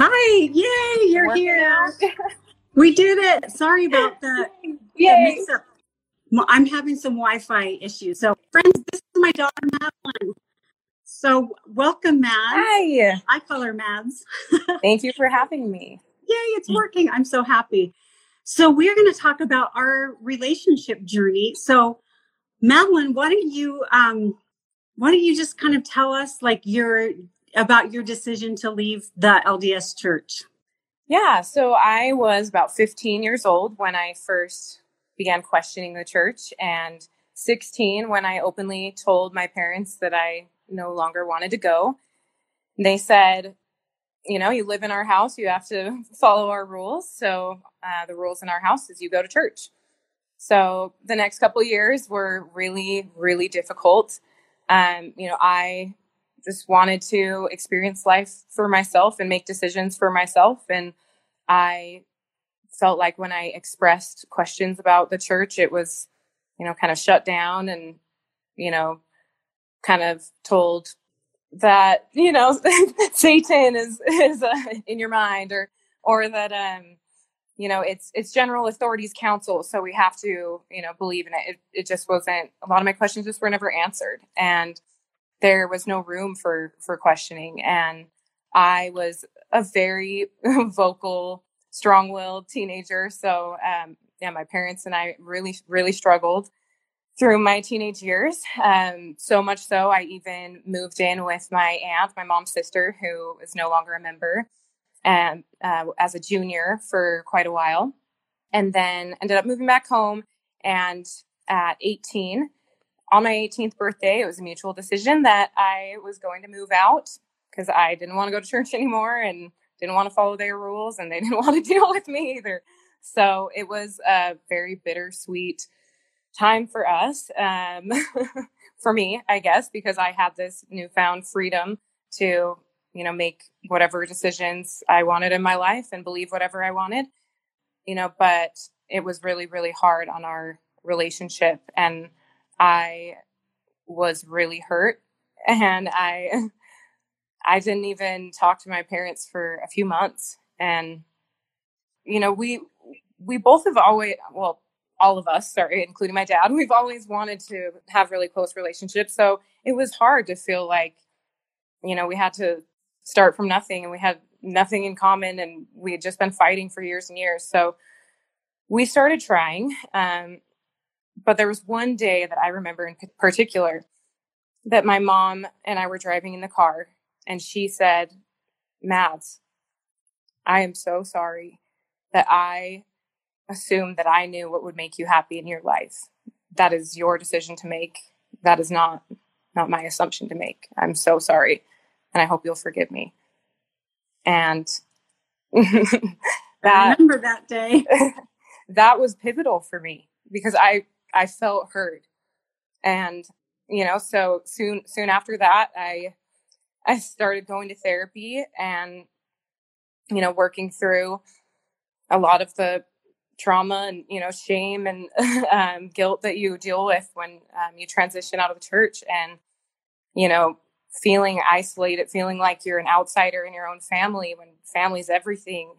Hi, yay, you're Working here. we did it. Sorry about that. Yay. mix up. Well, I'm having some Wi-Fi issues. So, friends, this is my daughter Madeline. So, welcome, Mads. Hi. I call her Mads. Thank you for having me. Yay, it's working. I'm so happy. So, we're going to talk about our relationship journey. So, Madeline, why don't you um why don't you just kind of tell us like your about your decision to leave the LDS church? Yeah, so I was about 15 years old when I first began questioning the church, and 16 when I openly told my parents that I no longer wanted to go. They said, you know, you live in our house, you have to follow our rules. So uh, the rules in our house is you go to church. So the next couple years were really, really difficult. Um, you know, I just wanted to experience life for myself and make decisions for myself. And I felt like when I expressed questions about the church, it was, you know, kind of shut down and, you know, kind of told that, you know, Satan is, is uh, in your mind or, or that, um, you know, it's, it's general authorities council. So we have to, you know, believe in it. It, it just wasn't, a lot of my questions just were never answered. And, there was no room for for questioning. And i was a very vocal strong-willed teenager. So um, yeah my parents and i really really struggled through my teenage years um, so much so i even moved in with my aunt my mom's sister who is no longer a member and uh, as a junior for quite a while and then ended up moving back home. And at 18 on my 18th birthday, it was a mutual decision that I was going to move out because I didn't want to go to church anymore and didn't want to follow their rules and they didn't want to deal with me either. So it was a very bittersweet time for us, um, for me, I guess, because I had this newfound freedom to, you know, make whatever decisions I wanted in my life and believe whatever I wanted, you know, but it was really, really hard on our relationship. And I was really hurt and I I didn't even talk to my parents for a few months and you know we we both have always well all of us sorry including my dad we've always wanted to have really close relationships so it was hard to feel like you know we had to start from nothing and we had nothing in common and we had just been fighting for years and years so we started trying um, but there was one day that I remember in particular that my mom and I were driving in the car and she said, Mads, I am so sorry that I assumed that I knew what would make you happy in your life. That is your decision to make. That is not not my assumption to make. I'm so sorry and I hope you'll forgive me. And that I remember that day. that was pivotal for me because I I felt heard. And, you know, so soon, soon after that, I, I started going to therapy and, you know, working through a lot of the trauma and, you know, shame and um, guilt that you deal with when um, you transition out of the church and, you know, feeling isolated, feeling like you're an outsider in your own family when family's everything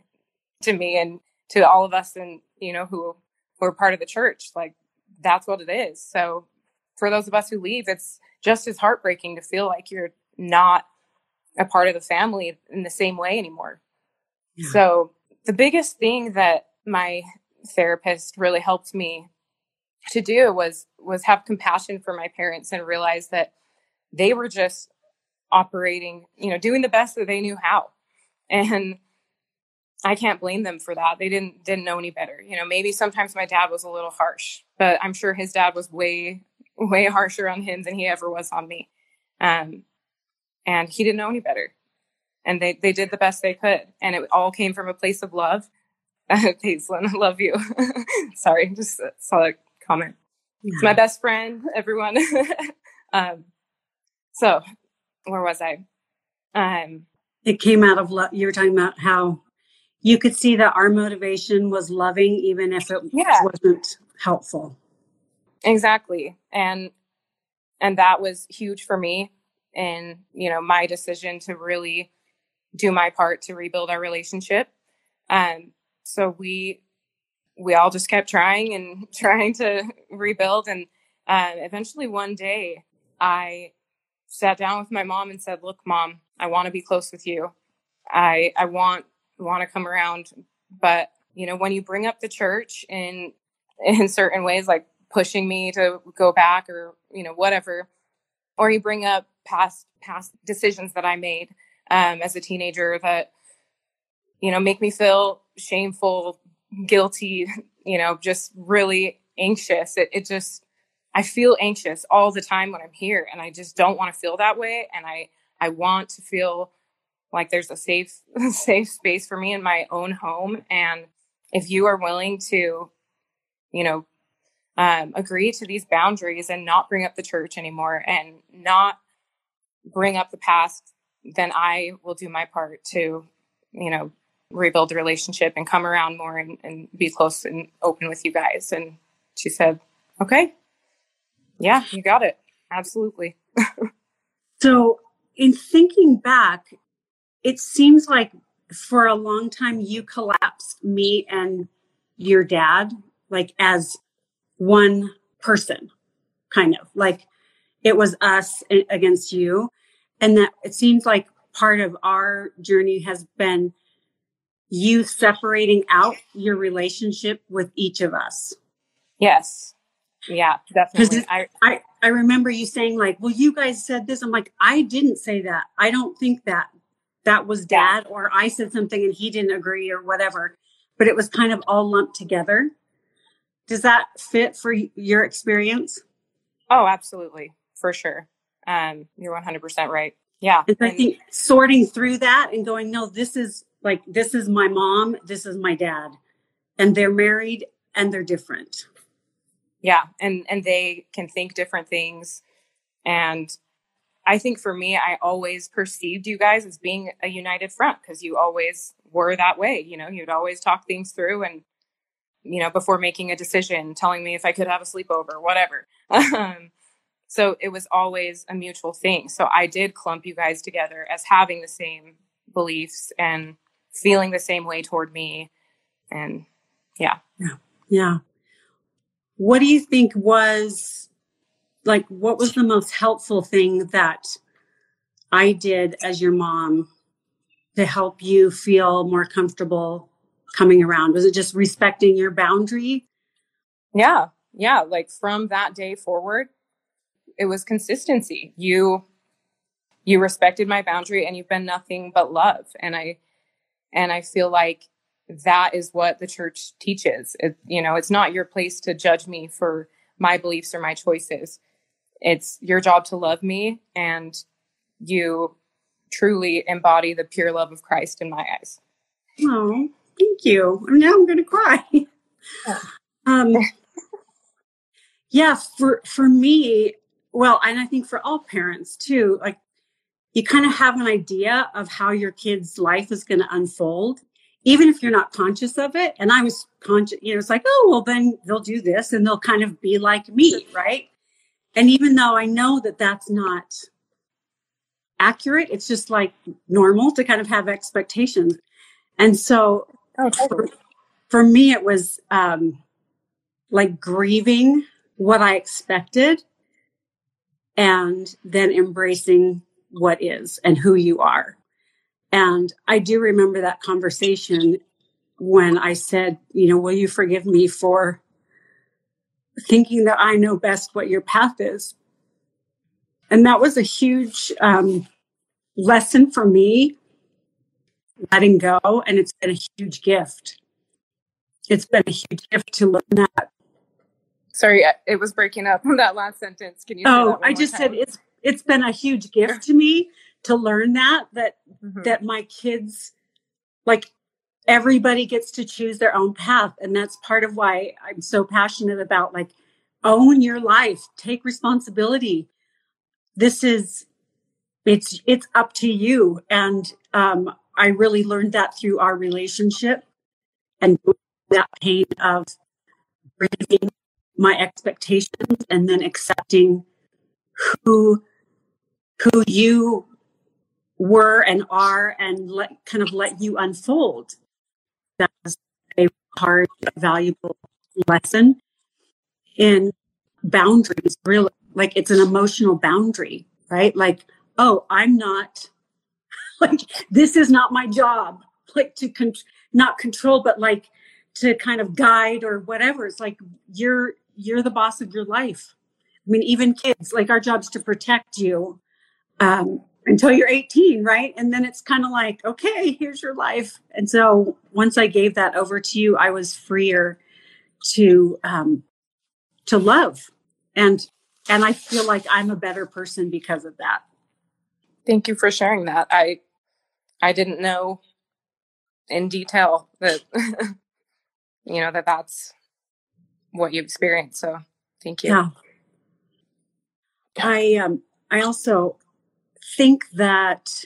to me and to all of us and, you know, who, who are part of the church. Like that's what it is. So for those of us who leave, it's just as heartbreaking to feel like you're not a part of the family in the same way anymore. Yeah. So the biggest thing that my therapist really helped me to do was was have compassion for my parents and realize that they were just operating, you know, doing the best that they knew how. And I can't blame them for that. They didn't didn't know any better. You know, maybe sometimes my dad was a little harsh, but I'm sure his dad was way way harsher on him than he ever was on me. Um, and he didn't know any better. and they they did the best they could, and it all came from a place of love. Paisley, I love you. Sorry, just saw a comment. Yeah. It's my best friend, everyone. um, so, where was I? Um, it came out of love. You were talking about how you could see that our motivation was loving, even if it yeah. wasn't helpful. Exactly, and and that was huge for me in you know my decision to really do my part to rebuild our relationship. Um, so we we all just kept trying and trying to rebuild, and uh, eventually one day I sat down with my mom and said, "Look, mom, I want to be close with you. I I want want to come around, but you know, when you bring up the church in in certain ways, like pushing me to go back or you know whatever, or you bring up past past decisions that I made um, as a teenager that you know make me feel shameful, guilty, you know, just really anxious. It, it just I feel anxious all the time when I'm here, and I just don't want to feel that way. And I I want to feel like there's a safe safe space for me in my own home. And if you are willing to, you know, um, agree to these boundaries and not bring up the church anymore and not bring up the past, then I will do my part to, you know, rebuild the relationship and come around more and, and be close and open with you guys. And she said, okay, yeah, you got it. Absolutely. so, in thinking back, it seems like for a long time you collapsed me and your dad like as one person, kind of like it was us against you. And that it seems like part of our journey has been you separating out your relationship with each of us. Yes. Yeah, definitely. I, I, I remember you saying like, well, you guys said this. I'm like, I didn't say that. I don't think that that was dad yeah. or I said something and he didn't agree or whatever, but it was kind of all lumped together. Does that fit for your experience? Oh, absolutely. For sure. Um, you're 100% right. Yeah. And I think sorting through that and going, no, this is like, this is my mom, this is my dad, and they're married and they're different. Yeah. And, and they can think different things. And I think for me, I always perceived you guys as being a united front because you always were that way. You know, you'd always talk things through and, you know, before making a decision, telling me if I could have a sleepover, whatever. Um, so it was always a mutual thing. So I did clump you guys together as having the same beliefs and feeling the same way toward me. And yeah. Yeah. Yeah. What do you think was like, what was the most helpful thing that I did as your mom to help you feel more comfortable coming around? Was it just respecting your boundary? Yeah. Yeah. Like from that day forward, it was consistency. You you respected my boundary and you've been nothing but love. And I and I feel like that is what the church teaches. It, you know, it's not your place to judge me for my beliefs or my choices. It's your job to love me and you truly embody the pure love of Christ in my eyes. Oh, thank you. Now I'm going to cry. um, yeah, for for me, well, and I think for all parents too, like you kind of have an idea of how your kid's life is going to unfold, even if you're not conscious of it. And I was conscious, you know, it's like, oh, well, then they'll do this and they'll kind of be like me, right? And even though I know that that's not accurate, it's just like normal to kind of have expectations. And so oh, for, for, me, it was um, like grieving what I expected and then embracing what is and who you are. And I do remember that conversation when I said, you know, will you forgive me for thinking that I know best what your path is? And that was a huge um, lesson for me, letting go. And it's been a huge gift. It's been a huge gift to learn that Sorry, it was breaking up on that last sentence. Can you? Oh, I just time? said it's it's been a huge gift to me to learn that that mm-hmm. that my kids like everybody gets to choose their own path. And that's part of why i'm so passionate about like own your life take responsibility. This is it's it's up to you. And um i really learned that through our relationship and that pain of breathing my expectations and then accepting who who you were and are and let kind of let you unfold hard valuable lesson. In boundaries really like it's an emotional boundary right? Like oh i'm not like this is not my job like to con- not control but like to kind of guide or whatever. It's like you're you're the boss of your life. I mean even kids like our job's to protect you um, until you're 18 right? And then it's kind of like okay here's your life. And so once i gave that over to you i was freer to um, to love. And and i feel like i'm a better person because of that. Thank you for sharing that. I i didn't know in detail that you know that that's what you experienced so thank you. Yeah. I um i also think that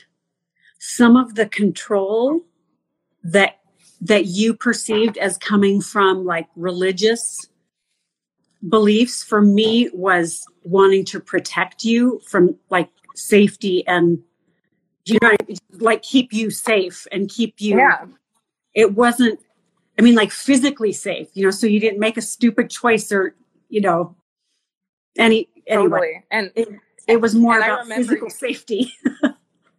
some of the control that that you perceived as coming from like religious beliefs for me was wanting to protect you from like safety and you know like keep you safe and keep you yeah it wasn't i mean like physically safe you know so you didn't make a stupid choice or you know any anyway totally. and it, it was more about physical safety.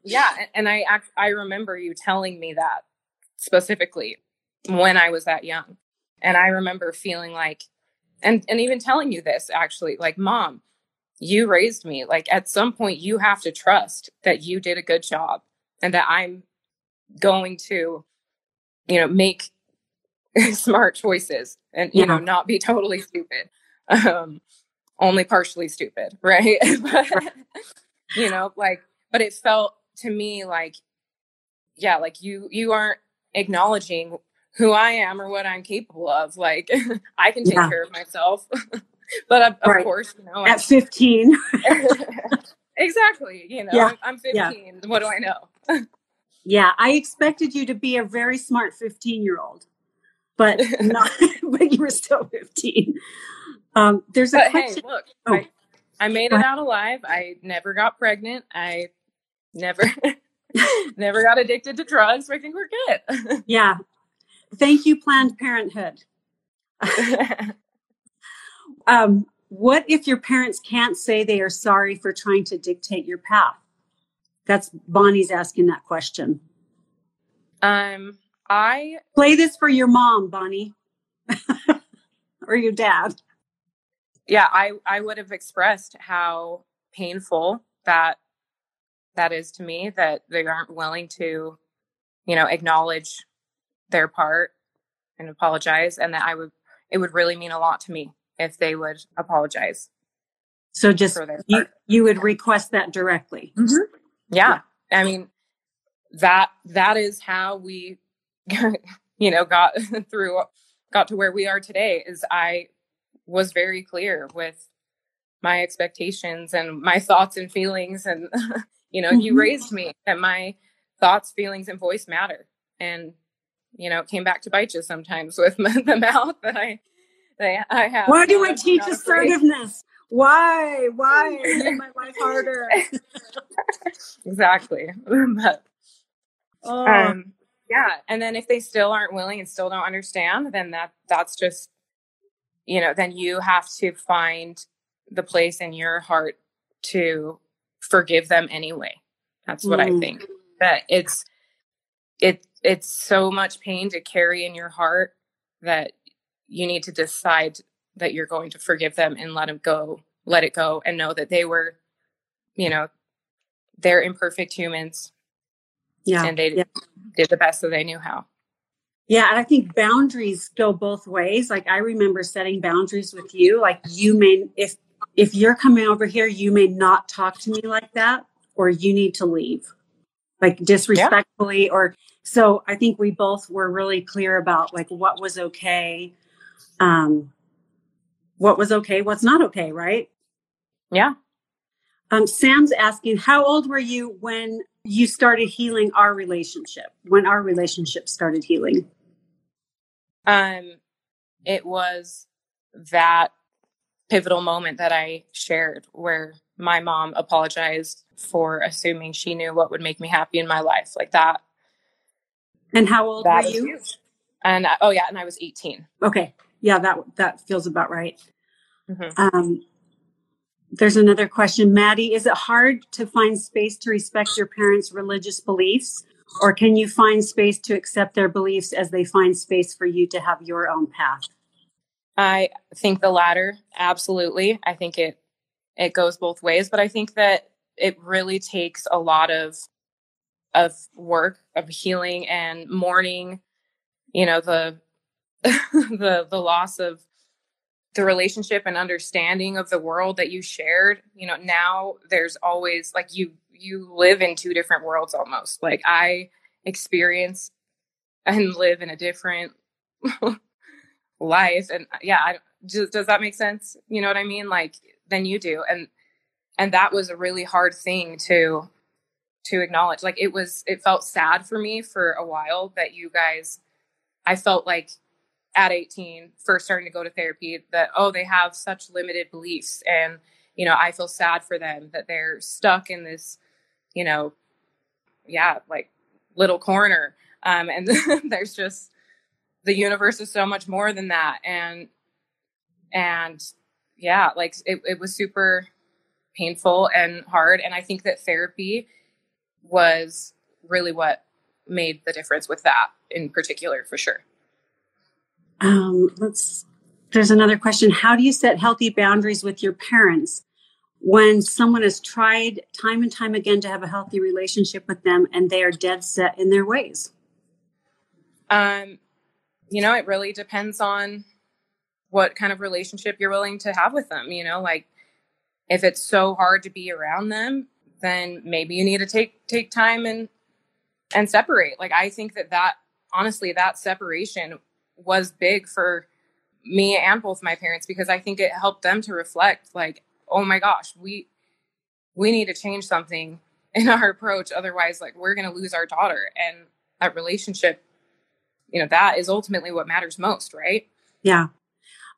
Yeah and i i remember you telling me that specifically when i was that young. And i remember feeling like and and even telling you this actually like mom you raised me. Like at some point you have to trust that you did a good job and that i'm going to you know make smart choices and you yeah. know not be totally stupid. Um only partially stupid right but you know like but it felt to me like yeah like you you aren't acknowledging who I am or what I'm capable of. Like I can take yeah. care of myself. but of, of right. course, you know, at 15. exactly. You know, yeah. I'm, I'm 15. Yeah. What do I know? yeah. I expected you to be a very smart 15 year old, but not, but you were still 15. Um, there's a but question. Hey, look, oh. I, I made it out alive. I never got pregnant. I never, never got addicted to drugs. I think we're good. yeah. Thank you, Planned Parenthood. um, what if your parents can't say they are sorry for trying to dictate your path? That's Bonnie's asking that question. Um, I play this for your mom, Bonnie, or your dad. Yeah, I I would have expressed how painful that that is to me that they aren't willing to, you know, acknowledge their part and apologize and that I would it would really mean a lot to me if they would apologize. So just you, you would request that directly. Mm-hmm. Yeah. yeah. I mean that that is how we you know got through got to where we are today is I was very clear with my expectations and my thoughts and feelings and you know mm-hmm. you raised me that my thoughts feelings and voice matter and you know, it came back to bite you sometimes with the mouth that I that I have. Why do I teach assertiveness? Why? Why make my life harder? exactly. but oh. um, yeah, and then if they still aren't willing and still don't understand, then that that's just you know, then you have to find the place in your heart to forgive them anyway. That's what mm. I think. That it's it it's so much pain to carry in your heart that you need to decide that you're going to forgive them and let them go let it go and know that they were you know they're imperfect humans yeah and they yeah. did the best that they knew how yeah and i think boundaries go both ways like i remember setting boundaries with you like you may if if you're coming over here you may not talk to me like that or you need to leave, like disrespectfully, yeah. or so I think we both were really clear about like what was okay, um, what was okay, what's not okay, right? Yeah. Um, Sam's asking, how old were you when you started healing our relationship? When our relationship started healing? Um, it was that pivotal moment that I shared where my mom apologized for assuming she knew what would make me happy in my life, like that. And how old were you? Huge. And oh yeah, and I was 18. Okay, yeah, that that feels about right. Mm-hmm. Um, there's another question. Maddie, is it hard to find space to respect your parents' religious beliefs? Or can you find space to accept their beliefs as they find space for you to have your own path? I think the latter, absolutely. I think it it goes both ways, but I think that it really takes a lot of of work of healing and mourning, you know, the the the loss of the relationship and understanding of the world that you shared you know now there's always like you you live in two different worlds almost. Like i experience and live in a different life and uh, yeah I, does, does that make sense? You know what i mean? Like than you do and and that was a really hard thing to to acknowledge. Like it was it felt sad for me for a while that you guys i felt like at 18 first starting to go to therapy that oh they have such limited beliefs and you know i feel sad for them that they're stuck in this you know yeah like little corner um and there's just the universe is so much more than that and and yeah like it, it was super painful and hard and i think that therapy was really what made the difference with that in particular for sure um, let's. There's another question. How do you set healthy boundaries with your parents when someone has tried time and time again to have a healthy relationship with them and they are dead set in their ways? Um, you know, it really depends on what kind of relationship you're willing to have with them. You know, like if it's so hard to be around them, then maybe you need to take take time and and separate. Like I think that that honestly that separation was big for me and both my parents because I think it helped them to reflect like, oh my gosh, we we need to change something in our approach. Otherwise like we're going to lose our daughter. And that relationship you know that is ultimately what matters most right? Yeah.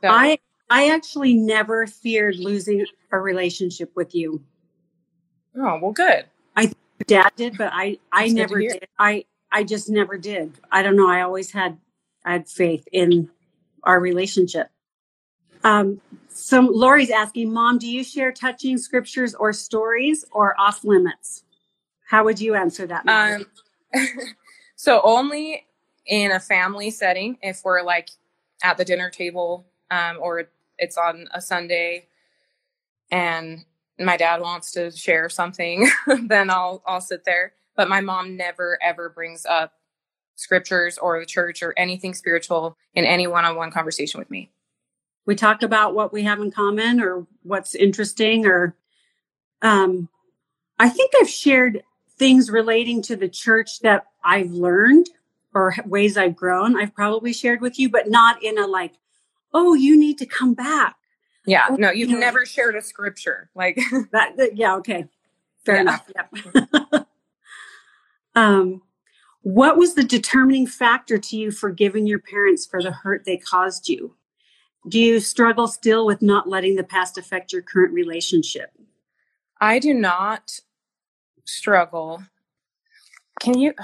So, i i actually never feared losing a relationship with you. Oh well good. I dad did but i i never did. I i just never did. I don't know. I always had I had faith in our relationship. Um, so Lori's asking, Mom, do you share touching scriptures or stories or off limits? How would you answer that? Um, so only in a family setting, if we're like at the dinner table um, or it's on a Sunday and my dad wants to share something, then I'll I'll sit there. But my mom never ever brings up scriptures or the church or anything spiritual in any one-on-one conversation with me. We talk about what we have in common or what's interesting or um I think I've shared things relating to the church that I've learned or ways I've grown. I've probably shared with you, but not in a like, oh, you need to come back. Yeah, no, you've you know, never shared a scripture like that, that. Yeah, okay, fair yeah. enough. Yep. um, what was the determining factor to you for giving your parents for the hurt they caused you? Do you struggle still with not letting the past affect your current relationship? I do not struggle. Can you?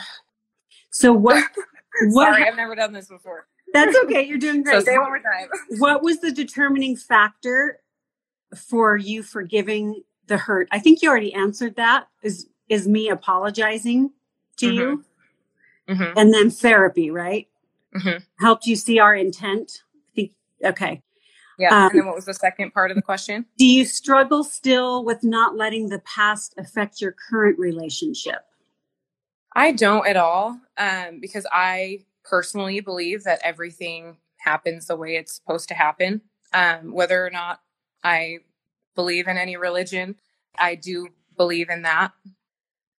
So what? what Sorry, I've never done this before. That's okay. You're doing great. So say one more time. what was the determining factor for you forgiving the hurt? I think you already answered that. Is is me apologizing to mm-hmm. you? mm-hmm. and then therapy, right? Mm-hmm. Helped you see our intent. Okay. Yeah. Um, and then what was the second part of the question? Do you struggle still with not letting the past affect your current relationship? I don't at all, um, because I personally believe that everything happens the way it's supposed to happen. Um, whether or not I believe in any religion, I do believe in that.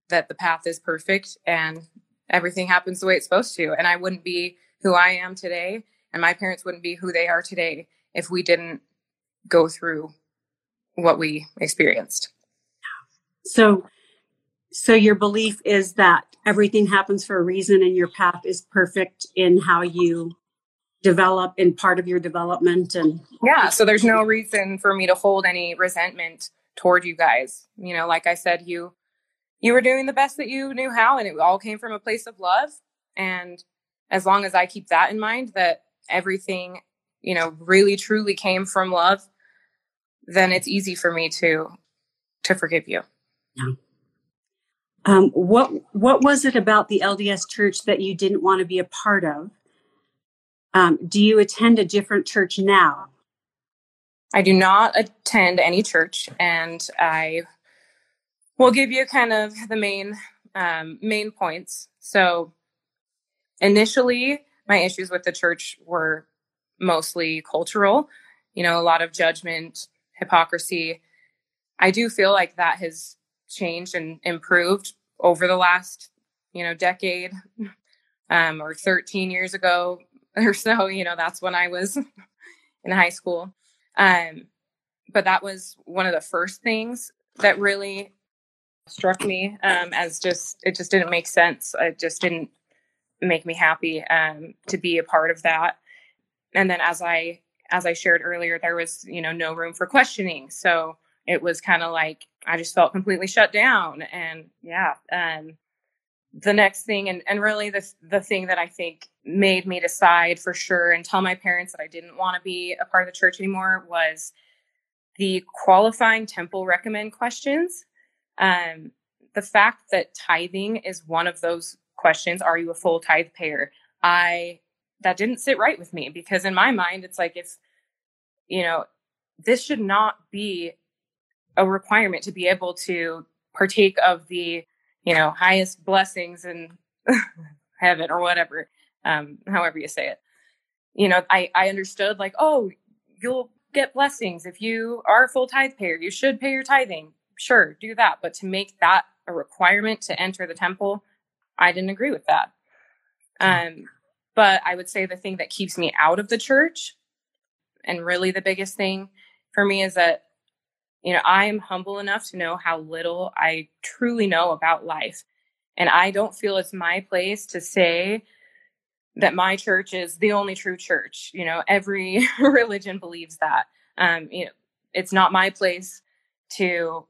that the path is perfect and everything happens the way it's supposed to. And I wouldn't be who I am today, and my parents wouldn't be who they are today if we didn't go through what we experienced. So, so your belief is that everything happens for a reason and your path is perfect in how you develop in part of your development and yeah so there's no reason for me to hold any resentment toward you guys you know like i said you you were doing the best that you knew how and it all came from a place of love and as long as i keep that in mind that everything you know really truly came from love then it's easy for me to to forgive you yeah um, what what was it about the LDS church that you didn't want to be a part of? Um, do you attend a different church now? I do not attend any church, and I will give you kind of the main um, main points. So, initially, my issues with the church were mostly cultural. You know, a lot of judgment, hypocrisy. I do feel like that has changed and improved over the last you know decade um, or 13 years ago or so you know that's when i was in high school um, but that was one of the first things that really struck me um, as just it just didn't make sense it just didn't make me happy um, to be a part of that and then as i as i shared earlier there was you know no room for questioning so it was kind of like I just felt completely shut down. And yeah, um, the next thing, and, and really the, the thing that I think made me decide for sure and tell my parents that I didn't want to be a part of the church anymore was the qualifying temple recommend questions. Um, the fact that tithing is one of those questions, are you a full tithe payer? I, that didn't sit right with me because in my mind, it's like if, you know, this should not be a requirement to be able to partake of the you know highest blessings in heaven or whatever um however you say it. You know i i understood like oh you'll get blessings if you are a full tithe payer. You should pay your tithing. Sure do that. But to make that a requirement to enter the temple i didn't agree with that um but i would say the thing that keeps me out of the church and really the biggest thing for me is that you know, I am humble enough to know how little I truly know about life. And I don't feel it's my place to say that my church is the only true church. You know, every religion believes that. Um, you know, it's not my place to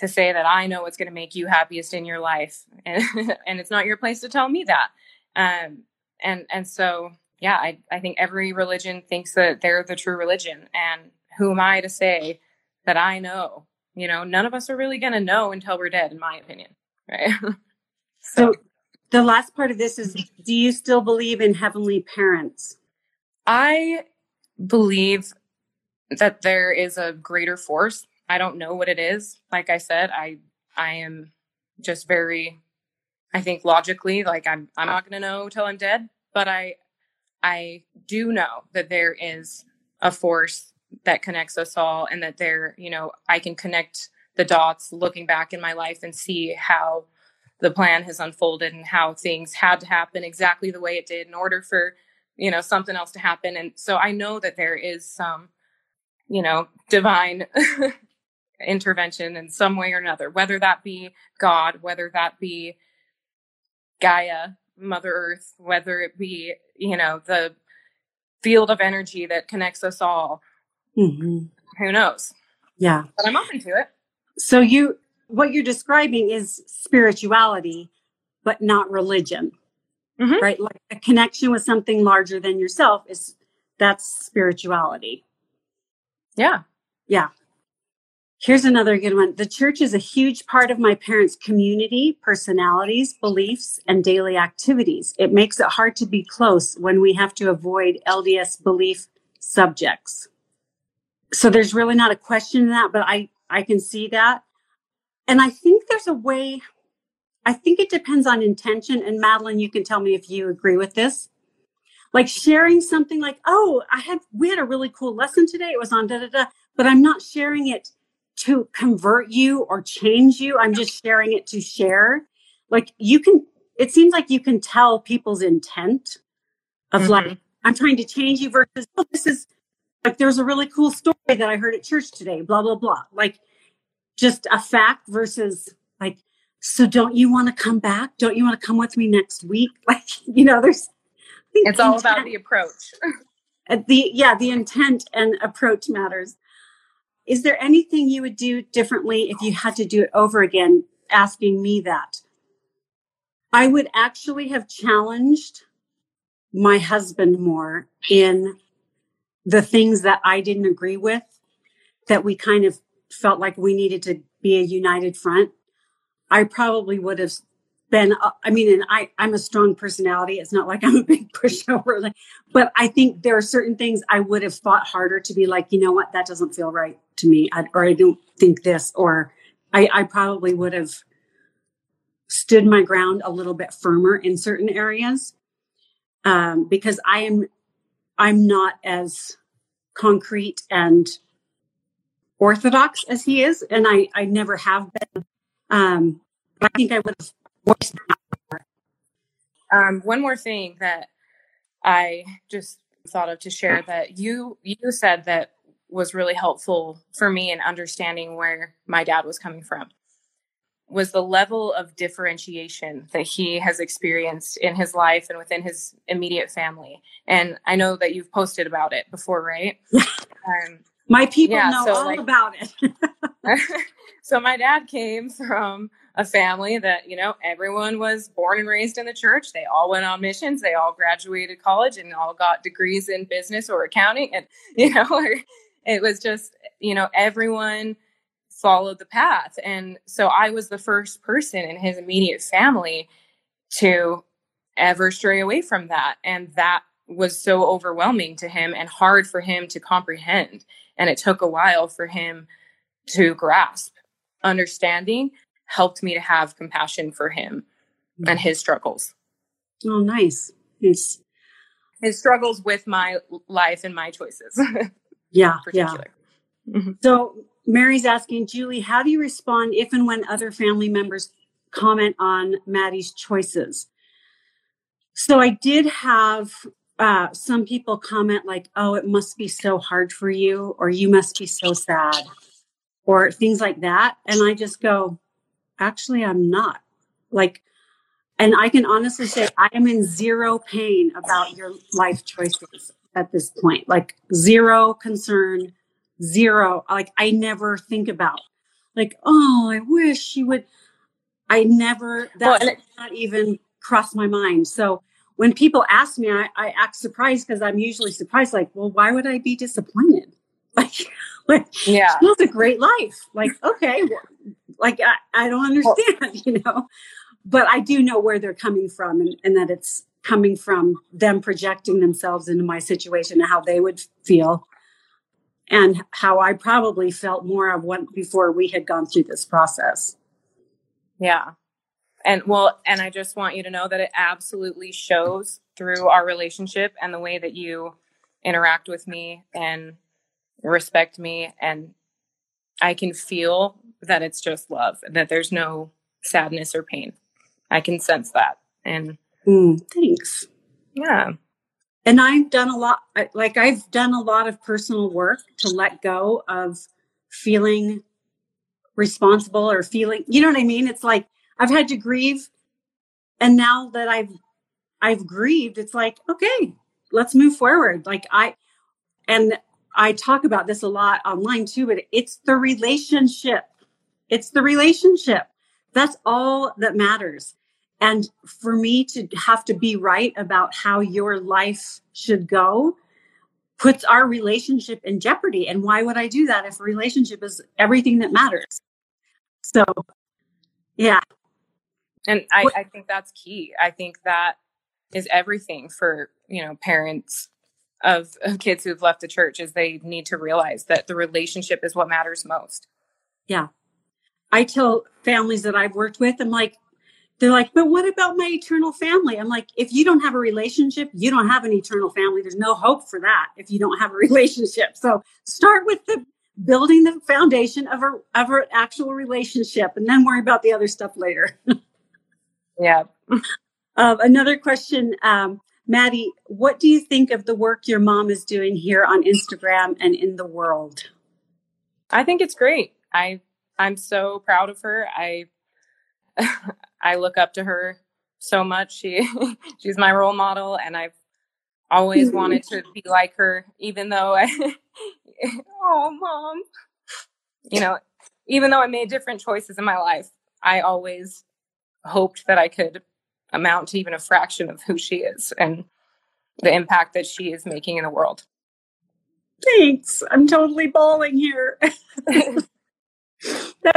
to say that I know what's going to make you happiest in your life, and, and it's not your place to tell me that. Um, and and so yeah, I I think every religion thinks that they're the true religion, and who am I to say that I know. You know, none of us are really going to know until we're dead, in my opinion. Right. so, so, the last part of this is do you still believe in heavenly parents? I believe that there is a greater force. I don't know what it is. Like I said, I I am just very I think logically like I'm I'm not going to know till I'm dead, but I I do know that there is a force that connects us all and that there you know i can connect the dots looking back in my life and see how the plan has unfolded and how things had to happen exactly the way it did in order for you know something else to happen and so i know that there is some you know divine intervention in some way or another whether that be god whether that be gaia mother earth whether it be you know the field of energy that connects us all Mm-hmm. Who knows? Yeah. But I'm open to it. So you what you're describing is spirituality, but not religion. Mm-hmm. Right? Like a connection with something larger than yourself is that's spirituality. Yeah. Yeah. Here's another good one. The church is a huge part of my parents' community, personalities, beliefs, and daily activities. It makes it hard to be close when we have to avoid LDS belief subjects so there's really not a question in that, but I, I can see that. And I think there's a way, I think it depends on intention. And Madeline, you can tell me if you agree with this. Like sharing something like, oh, I had, we had a really cool lesson today. It was on da da da, but I'm not sharing it to convert you or change you. I'm just sharing it to share. Like you can, it seems like you can tell people's intent of mm-hmm. like, I'm trying to change you versus, oh, this is like, there's a really cool story that I heard at church today, blah, blah, blah. Like just a fact versus like, so don't you want to come back? Don't you want to come with me next week? Like, you know, there's, it's all about the approach. the, yeah, the intent and approach matters. Is there anything you would do differently if you had to do it over again? Asking me that. I would actually have challenged my husband more in the things that I didn't agree with, that we kind of felt like we needed to be a united front. I probably would have been, uh, I mean, and I, I'm a strong personality. It's not like I'm a big pushover, but I think there are certain things I would have fought harder to be like, you know what, that doesn't feel right to me, I, or I don't think this, or I, I probably would have stood my ground a little bit firmer in certain areas um, because I am I'm not as concrete and orthodox as he is, and I I never have been. Um, I think I would have that. Um, one more thing that I just thought of to share that you you said that was really helpful for me in understanding where my dad was coming from was the level of differentiation that he has experienced in his life and within his immediate family. And I know that you've posted about it before, right? Um, my people yeah, know so all like, about it. so my dad came from a family that, you know, everyone was born and raised in the church. They all went on missions. They all graduated college and all got degrees in business or accounting. And, you know, it was just, you know, everyone followed the path. And so I was the first person in his immediate family to ever stray away from that. And that was so overwhelming to him and hard for him to comprehend. And it took a while for him to grasp. Understanding helped me to have compassion for him and his struggles. Oh, nice. Nice. His struggles with my life and my choices. yeah. Yeah. Mm-hmm. So Mary's asking, Julie, how do you respond if and when other family members comment on Maddie's choices? So I did have uh, some people comment like, oh, it must be so hard for you, or you must be so sad, or things like that. And I just go, actually, I'm not. Like, and I can honestly say I am in zero pain about your life choices at this point, like zero concern zero. Like I never think about like, oh, I wish she would. I never, that well, not even cross my mind. So when people ask me, I, I act surprised because I'm usually surprised, like, well, why would I be disappointed? Like, like yeah, she has a great life. Like, okay, like I, I don't understand, you know, but I do know where they're coming from and, and that it's coming from them projecting themselves into my situation and how they would feel and how I probably felt more of what before we had gone through this process. Yeah. And well, and I just want you to know that it absolutely shows through our relationship and the way that you interact with me and respect me. And I can feel that it's just love, and that there's no sadness or pain. I can sense that. And mm, thanks. Yeah and I've done a lot, like I've done a lot of personal work to let go of feeling responsible or feeling, you know what I mean? It's like I've had to grieve. And now that I've, I've grieved, it's like, okay, let's move forward. Like I, and I talk about this a lot online too, but it's the relationship. It's the relationship. That's all that matters. And for me to have to be right about how your life should go puts our relationship in jeopardy. And why would I do that if a relationship is everything that matters? So, yeah. And I, I think that's key. I think that is everything for, you know, parents of, of kids who've left the church is they need to realize that the relationship is what matters most. Yeah. I tell families that I've worked with, I'm like, they're like, but what about my eternal family? I'm like, if you don't have a relationship, you don't have an eternal family. There's no hope for that if you don't have a relationship. So start with the building the foundation of a of an actual relationship, and then worry about the other stuff later. yeah. Um, another question, um, Maddie. What do you think of the work your mom is doing here on Instagram and in the world? I think it's great. I I'm so proud of her. I I look up to her so much. She she's my role model and I've always mm-hmm. wanted to be like her even though I oh mom you know even though I made different choices in my life I always hoped that I could amount to even a fraction of who she is and the impact that she is making in the world. Thanks. I'm totally bawling here. that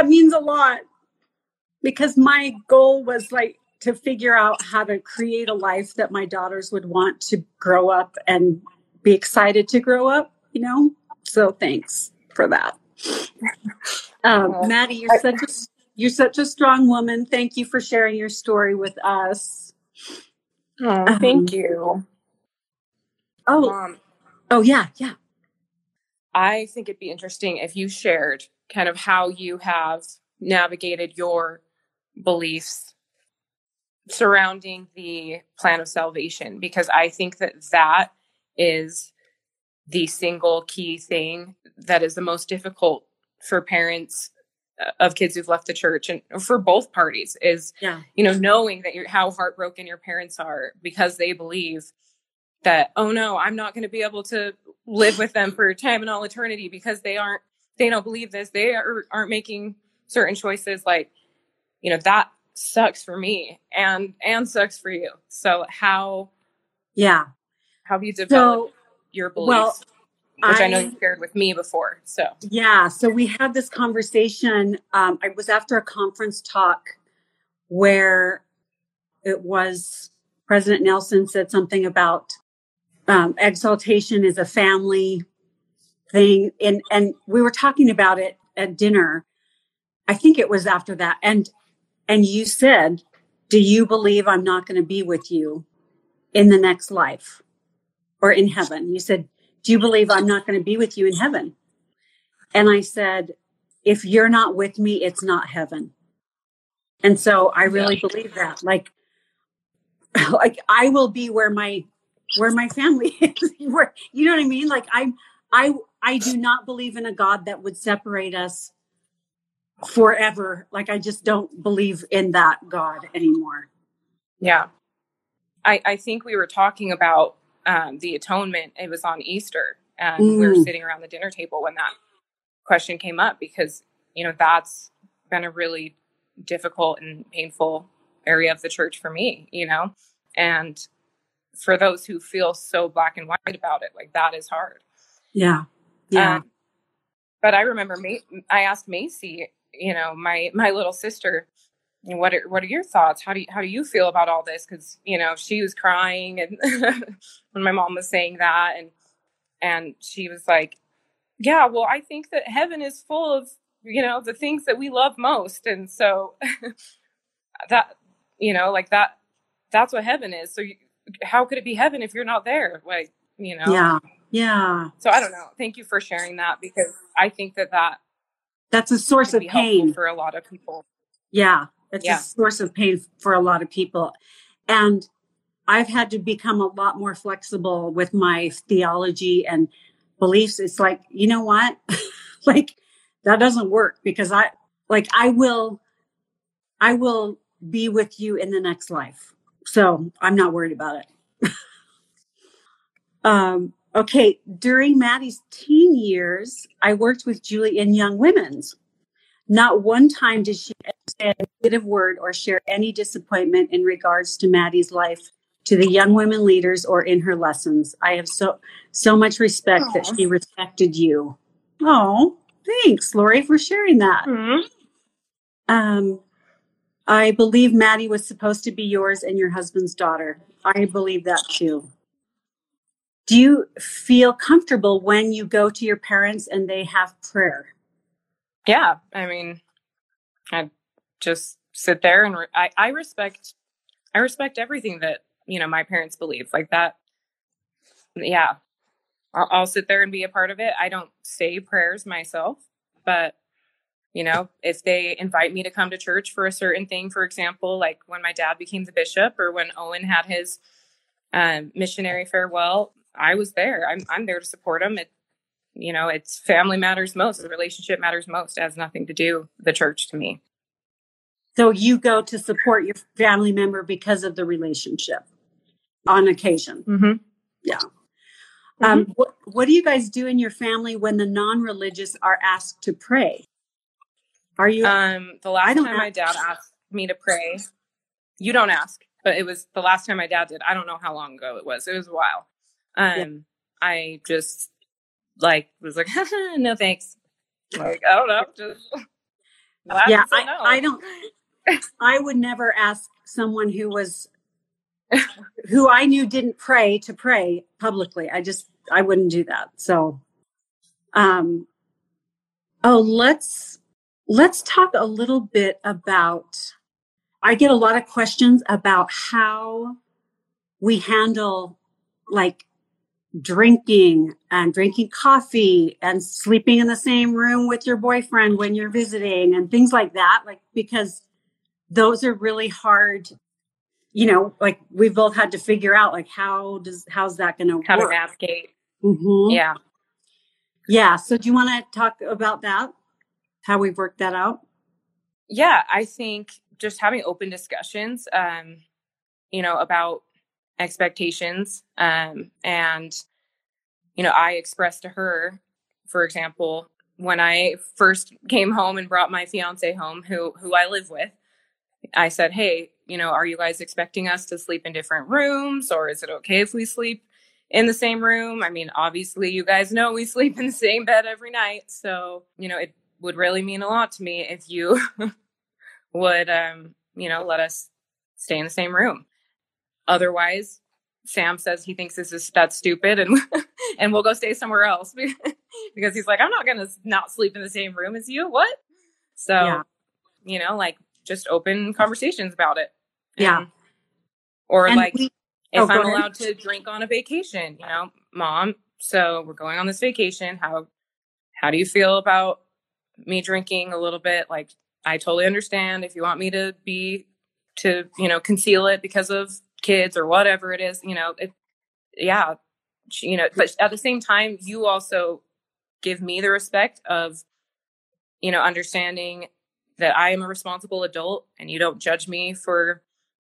means a lot because my goal was like to figure out how to create a life that my daughters would want to grow up and be excited to grow up, you know? So thanks for that. Um, Maddie, you're such a you're such a strong woman. Thank you for sharing your story with us. Oh, thank um, you. Oh, um, oh yeah, yeah. I think it'd be interesting if you shared kind of how you have navigated your beliefs surrounding the plan of salvation, because I think that that is the single key thing that is the most difficult for parents of kids who've left the church and for both parties is yeah. you know knowing that you're how heartbroken your parents are because they believe that oh no i'm not going to be able to live with them for time and all eternity because they aren't they don't believe this. They are, aren't making certain choices. Like you know that sucks for me and and sucks for you. So how yeah. how have you developed so, your beliefs? well, which I, I, know you shared with me before so. Yeah so we had this conversation um i was after a conference talk where it was president nelson said something about um, exaltation is a family thing and and we were talking about it at dinner. I think it was after that and and you said do you believe i'm not going to be with you in the next life or in heaven? You said do you believe i'm not going to be with you in heaven? And i said if you're not with me it's not heaven. And so i really yeah. believe that. Like like i will be where my where my family is. Where you know what i mean? Like i'm i i do not believe in a god that would separate us forever. Like i just don't believe in that god anymore. Yeah. I i think we were talking about um, the atonement it was on easter and mm. we were mm. sitting around the dinner table when that question came up because you know that's been a really difficult and painful area of the church for me you know and for those who feel so black and white about it like that is hard yeah yeah um, but i remember Ma- i asked macy you know my my little sister what are, what are your thoughts how do you, how do you feel about all this because you know she was crying and when my mom was saying that and and she was like yeah well i think that heaven is full of you know the things that we love most and so that you know like that that's what heaven is so you, how could it be heaven if you're not there? Like, you know? Yeah. Yeah. So I don't know. Thank you for sharing that because I think that that that's a source of pain for a lot of people. Yeah. It's yeah. a source of pain for a lot of people. And I've had to become a lot more flexible with my theology and beliefs. It's like, you know what? like that doesn't work because I like I will I will be with you in the next life. So I'm not worried about it. um, okay. During Maddie's teen years, I worked with Julie in Young Women's. Not one time did she say negative word or share any disappointment in regards to Maddie's life to the young women leaders or in her lessons. I have so so much respect Aww. that she respected you. Oh, thanks, Lori, for sharing that. Mm-hmm. Um, I believe Maddie was supposed to be yours and your husband's daughter. I believe that too. Do you feel comfortable when you go to your parents and they have prayer? Yeah, I mean, I just sit there and re- I, I respect, I respect everything that you know my parents believe like that. Yeah, I'll, I'll sit there and be a part of it. I don't say prayers myself, but you know, if they invite me to come to church for a certain thing, for example, like when my dad became the bishop or when Owen had his um, missionary farewell, I was there. I'm I'm there to support him. It, you know, it's family matters most. The relationship matters most. It has nothing to do the church to me. So you go to support your family member because of the relationship on occasion. Mm-hmm. Yeah. Mm-hmm. Um, what, what do you guys do in your family when the non-religious are asked to pray? Are you? Um, the last time my dad asked me to pray, you don't ask, but it was the last time my dad did. I don't know how long ago it was. It was a while. Um, yeah. I just like was like, no thanks. Like I don't know. Just yeah, I, no. I don't. I would never ask someone who was who I knew didn't pray to pray publicly. I just I wouldn't do that. So, um, oh, let's let's talk a little bit about. I get a lot of questions about how we handle like drinking and drinking coffee and sleeping in the same room with your boyfriend when you're visiting and things like that like because those are really hard you know like we've both had to figure out like how does how's that going to how to navigate mm-hmm. yeah yeah so do you want to talk about that how we've worked that out yeah i think just having open discussions um you know about expectations. Um, and, you know, I expressed to her, for example, when I first came home and brought my fiance home, who who I live with, I said, "Hey, you know, are you guys expecting us to sleep in different rooms, or is it okay if we sleep in the same room? I mean, obviously, you guys know we sleep in the same bed every night, so you know, it would really mean a lot to me if you would, um, you know, let us stay in the same room." Otherwise, Sam says he thinks this is that's stupid and and we'll go stay somewhere else because he's like, I'm not gonna not sleep in the same room as you. What? So, yeah. you know, like just open conversations about it. Yeah. or and like we, if oh, I'm allowed to drink on a vacation, you know, mom, so we're going on this vacation. How how do you feel about me drinking a little bit? Like I totally understand if you want me to be to, you know, conceal it because of kids or whatever it is, you know, it, yeah, you know, but at the same time, you also give me the respect of, you know, understanding that I am a responsible adult and you don't judge me for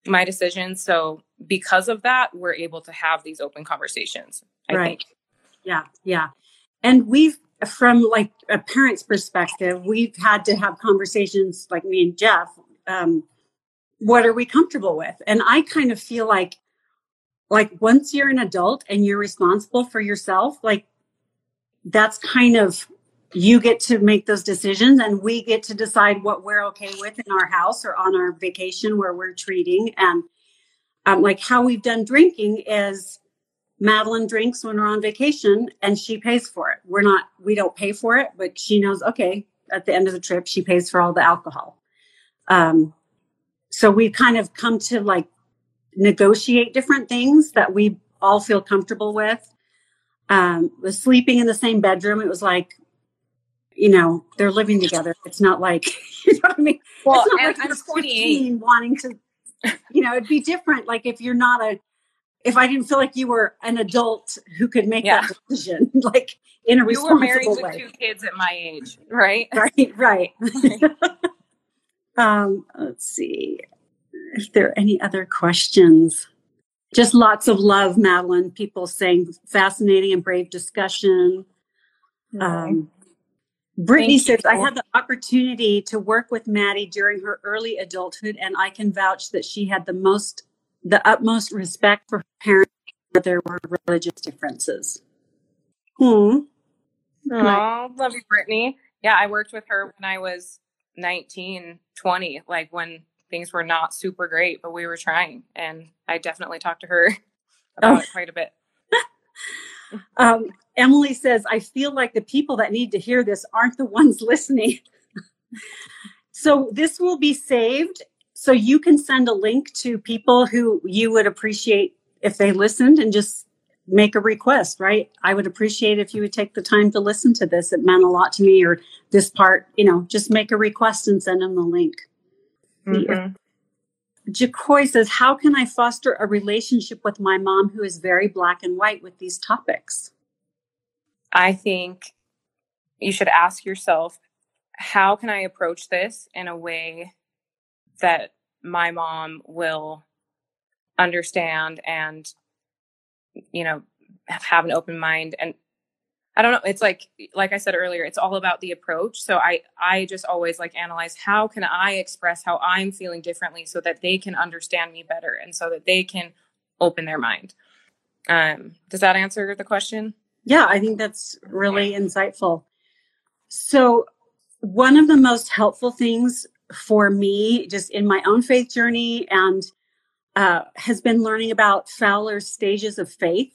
my decisions. So because of that, we're able to have these open conversations. I right. think. Yeah. Yeah. And we've, from like a parent's perspective, we've had to have conversations like me and Jeff, um, what are we comfortable with? And I kind of feel like, like once you're an adult and you're responsible for yourself, like that's kind of, you get to make those decisions and we get to decide what we're okay with in our house or on our vacation where we're treating. And um, like how we've done drinking is Madeline drinks when we're on vacation and she pays for it. We're not, we don't pay for it, but she knows, okay, at the end of the trip, she pays for all the alcohol. Um, so we've kind of come to like negotiate different things that we all feel comfortable with. Um, sleeping in the same bedroom, it was like, you know, they're living together. It's not like, you know what I mean? Well, it's not like I'm 28 wanting to, you know, it'd be different. Like if you're not a, if I didn't feel like you were an adult who could make yeah. that decision, like in a you responsible were married with two kids at my age, right? Right, right. Um, let's see if there are any other questions. Just lots of love, Madeline. People saying fascinating and brave discussion. Um, Brittany Thank says, you. I had the opportunity to work with Maddie during her early adulthood, and I can vouch that she had the most, the utmost respect for her parents. Where there were religious differences. Hmm. Oh, love you, Brittany. Yeah, I worked with her when I was 19, 20, like when things were not super great, but we were trying. And I definitely talked to her about oh. it quite a bit. um, Emily says, I feel like the people that need to hear this aren't the ones listening. so this will be saved. So you can send a link to people who you would appreciate if they listened and just make a request, right? I would appreciate if you would take the time to listen to this. It meant a lot to me, or this part, you know, just make a request and send them the link. Mm-hmm. Jacoy says, How can I foster a relationship with my mom who is very black and white with these topics? I think you should ask yourself, How can I approach this in a way that my mom will understand and you know have an open mind? And i don't know it's like like i said earlier it's all about the approach. So i i just always like analyze how can i express how i'm feeling differently so that they can understand me better and so that they can open their mind. Um does that answer the question yeah i think that's really insightful so one of the most helpful things for me just in my own faith journey and uh, has been learning about Fowler's stages of faith.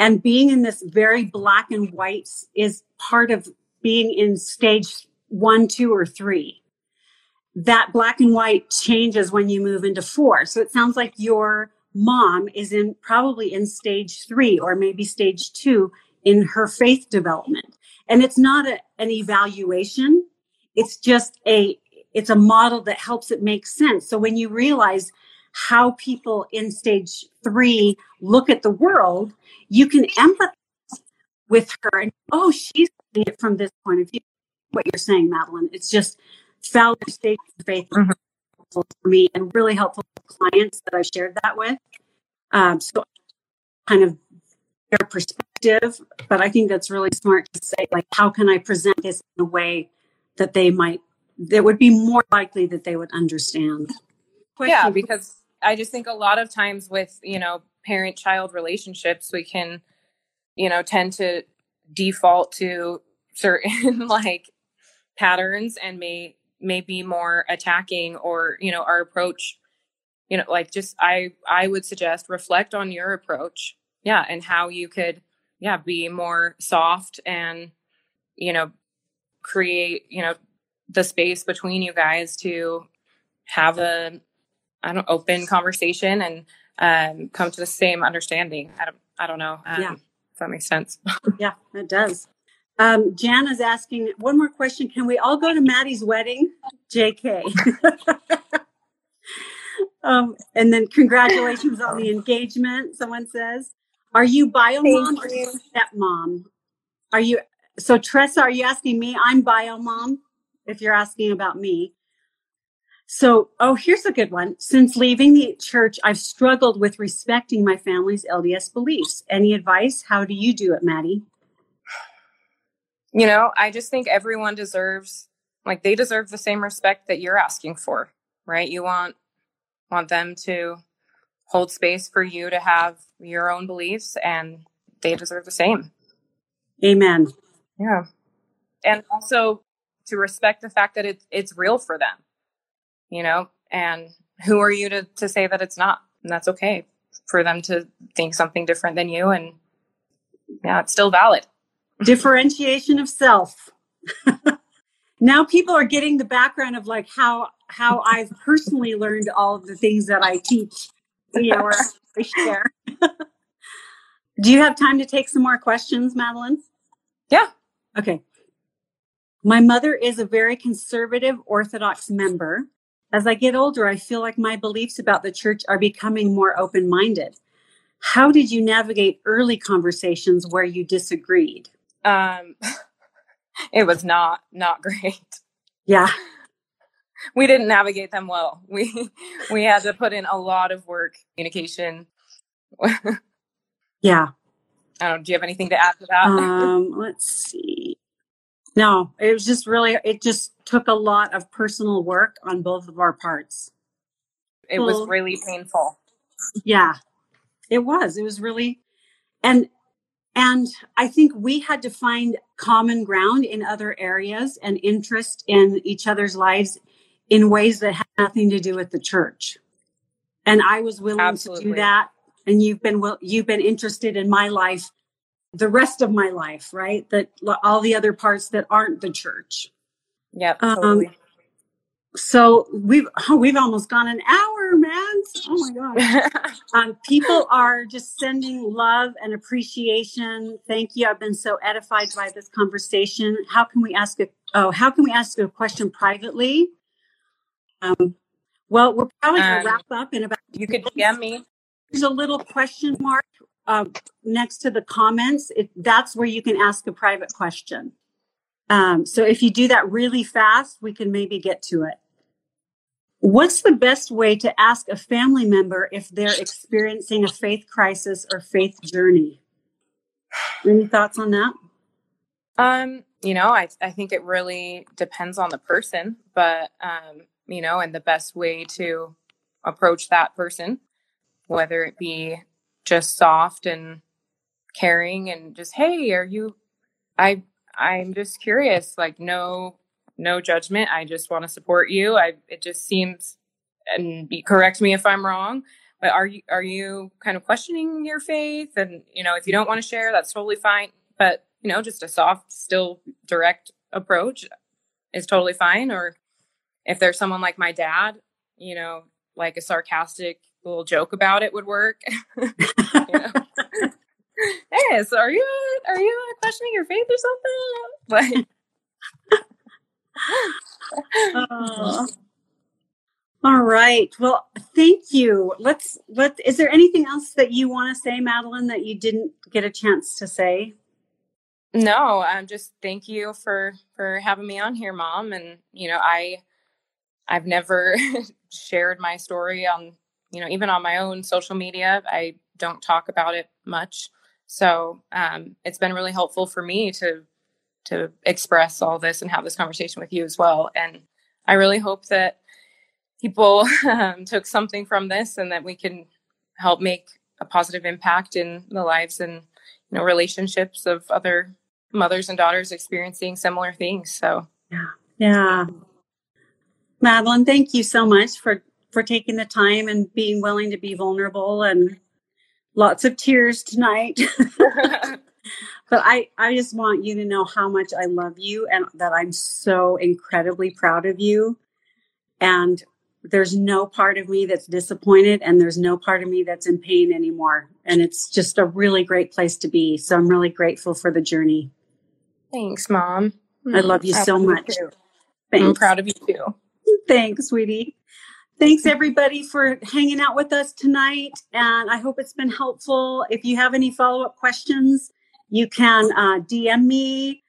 And being in this very black and white is part of being in stage one, two, or three. That black and white changes when you move into four. So it sounds like your mom is in probably in stage three or maybe stage two in her faith development. And it's not a, an evaluation. It's just a, it's a model that helps it make sense. So when you realize how people in stage three look at the world, you can empathize with her and, oh, she's it from this point of view. What you're saying, Madeline, it's just of faith mm-hmm. For me and really helpful clients that I've shared that with. Um, so kind of their perspective, but I think that's really smart to say, like, how can I present this in a way that they might, that would be more likely that they would understand. Question. Yeah, because I just think a lot of times with, you know, parent child relationships, we can, you know, tend to default to certain like patterns and may may be more attacking or, you know, our approach, you know, like just I I would suggest reflect on your approach. Yeah, and how you could yeah, be more soft and you know, create, you know, the space between you guys to have a I don't open conversation and um, come to the same understanding. I don't, I don't know. Um, yeah. If that makes sense. yeah, it does. Um, Jan is asking one more question. Can we all go to Maddie's wedding? JK. um, and then congratulations on the engagement. Someone says, are you bio mom or stepmom? Are you, so Tressa, are you asking me? I'm bio mom. If you're asking about me. So, oh, here's a good one. Since leaving the church, I've struggled with respecting my family's LDS beliefs. Any advice? How do you do it, Maddie? You know, I just think everyone deserves like they deserve the same respect that you're asking for, right? You want want them to hold space for you to have your own beliefs and they deserve the same. Amen. Yeah. And also to respect the fact that it's it's real for them you know, and who are you to, to say that it's not? And that's okay for them to think something different than you. And yeah, it's still valid. Differentiation of self. now people are getting the background of like how how I've personally learned all of the things that I teach, you know, or I share. Do you have time to take some more questions, Madeline? Yeah. Okay. My mother is a very conservative Orthodox member. As I get older, I feel like my beliefs about the church are becoming more open minded. How did you navigate early conversations where you disagreed? Um, it was not not great. Yeah. We didn't navigate them well. We we had to put in a lot of work, communication. yeah. I don't. Do you have anything to add to that? Um, let's see. No, it was just really, it just took a lot of personal work on both of our parts. It was really painful. Yeah, it was. It was really, and, and I think we had to find common ground in other areas and interest in each other's lives in ways that had nothing to do with the church. And I was willing Absolutely. to do that. And you've been, you've been interested in my life the rest of my life, right? That all the other parts that aren't the church. Yeah, um, totally. Um, so we've oh, we've almost gone an hour. Oh my gosh. um, people are just sending love and appreciation. Thank you. I've been so edified by this conversation. How can we ask a oh, how can we ask a question privately? Um, well, we're probably gonna Um, wrap up in about you could DM me. there's a little question mark uh, next to the comments. It, that's where you can ask a private question. Um, so if you do that really fast, we can maybe get to it. What's the best way to ask a family member if they're experiencing a faith crisis or faith journey? Any thoughts on that? Um, you know, I I think it really depends on the person, but um, you know, and the best way to approach that person, whether it be just soft and caring and just, hey, are you I I'm just curious, like no no judgment. I just want to support you. I it just seems and be, correct me if I'm wrong, but are you are you kind of questioning your faith and you know, if you don't want to share, that's totally fine, but you know, just a soft, still direct approach is totally fine. Or if there's someone like my dad, you know, like a sarcastic little joke about it would work. Hey, so are you are you questioning your faith or something? Like, Oh. All right. Well, thank you. Let's let is there anything else that you want to say, Madeline, that you didn't get a chance to say? no, um, just thank you for for having me on here, mom. And you know, I I've never shared my story on you know even on my own social media. I don't talk about it much, so um, it's been really helpful for me to to express all this and have this conversation with you as well. And I really hope that people um, took something from this and that we can help make a positive impact in the lives and you know relationships of other mothers and daughters experiencing similar things. So Yeah. Yeah. Madeline, thank you so much for for taking the time and being willing to be vulnerable and lots of tears tonight. but I I just want you to know how much I love you and that I'm so incredibly proud of you. And there's no part of me that's disappointed and there's no part of me that's in pain anymore. And it's just a really great place to be. So I'm really grateful for the journey. thanks, mom. I love you mm, I so love much. Thanks. I'm proud of you too. Thanks, sweetie. Thanks, everybody, for hanging out with us tonight. And I hope it's been helpful. If you have any follow up questions, you can uh, DM me.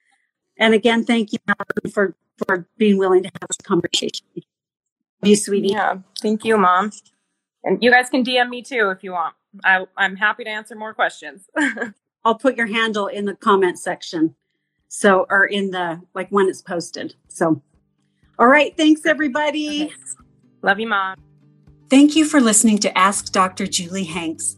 And again, thank you for, for being willing to have this conversation. Love you, sweetie. Yeah, thank you, mom. And you guys can DM me too if you want. I, I'm happy to answer more questions. I'll put your handle in the comment section. So, or in the, like when it's posted. So, all right. Thanks, everybody. Okay. Love you, mom. Thank you for listening to Ask Dr. Julie Hanks,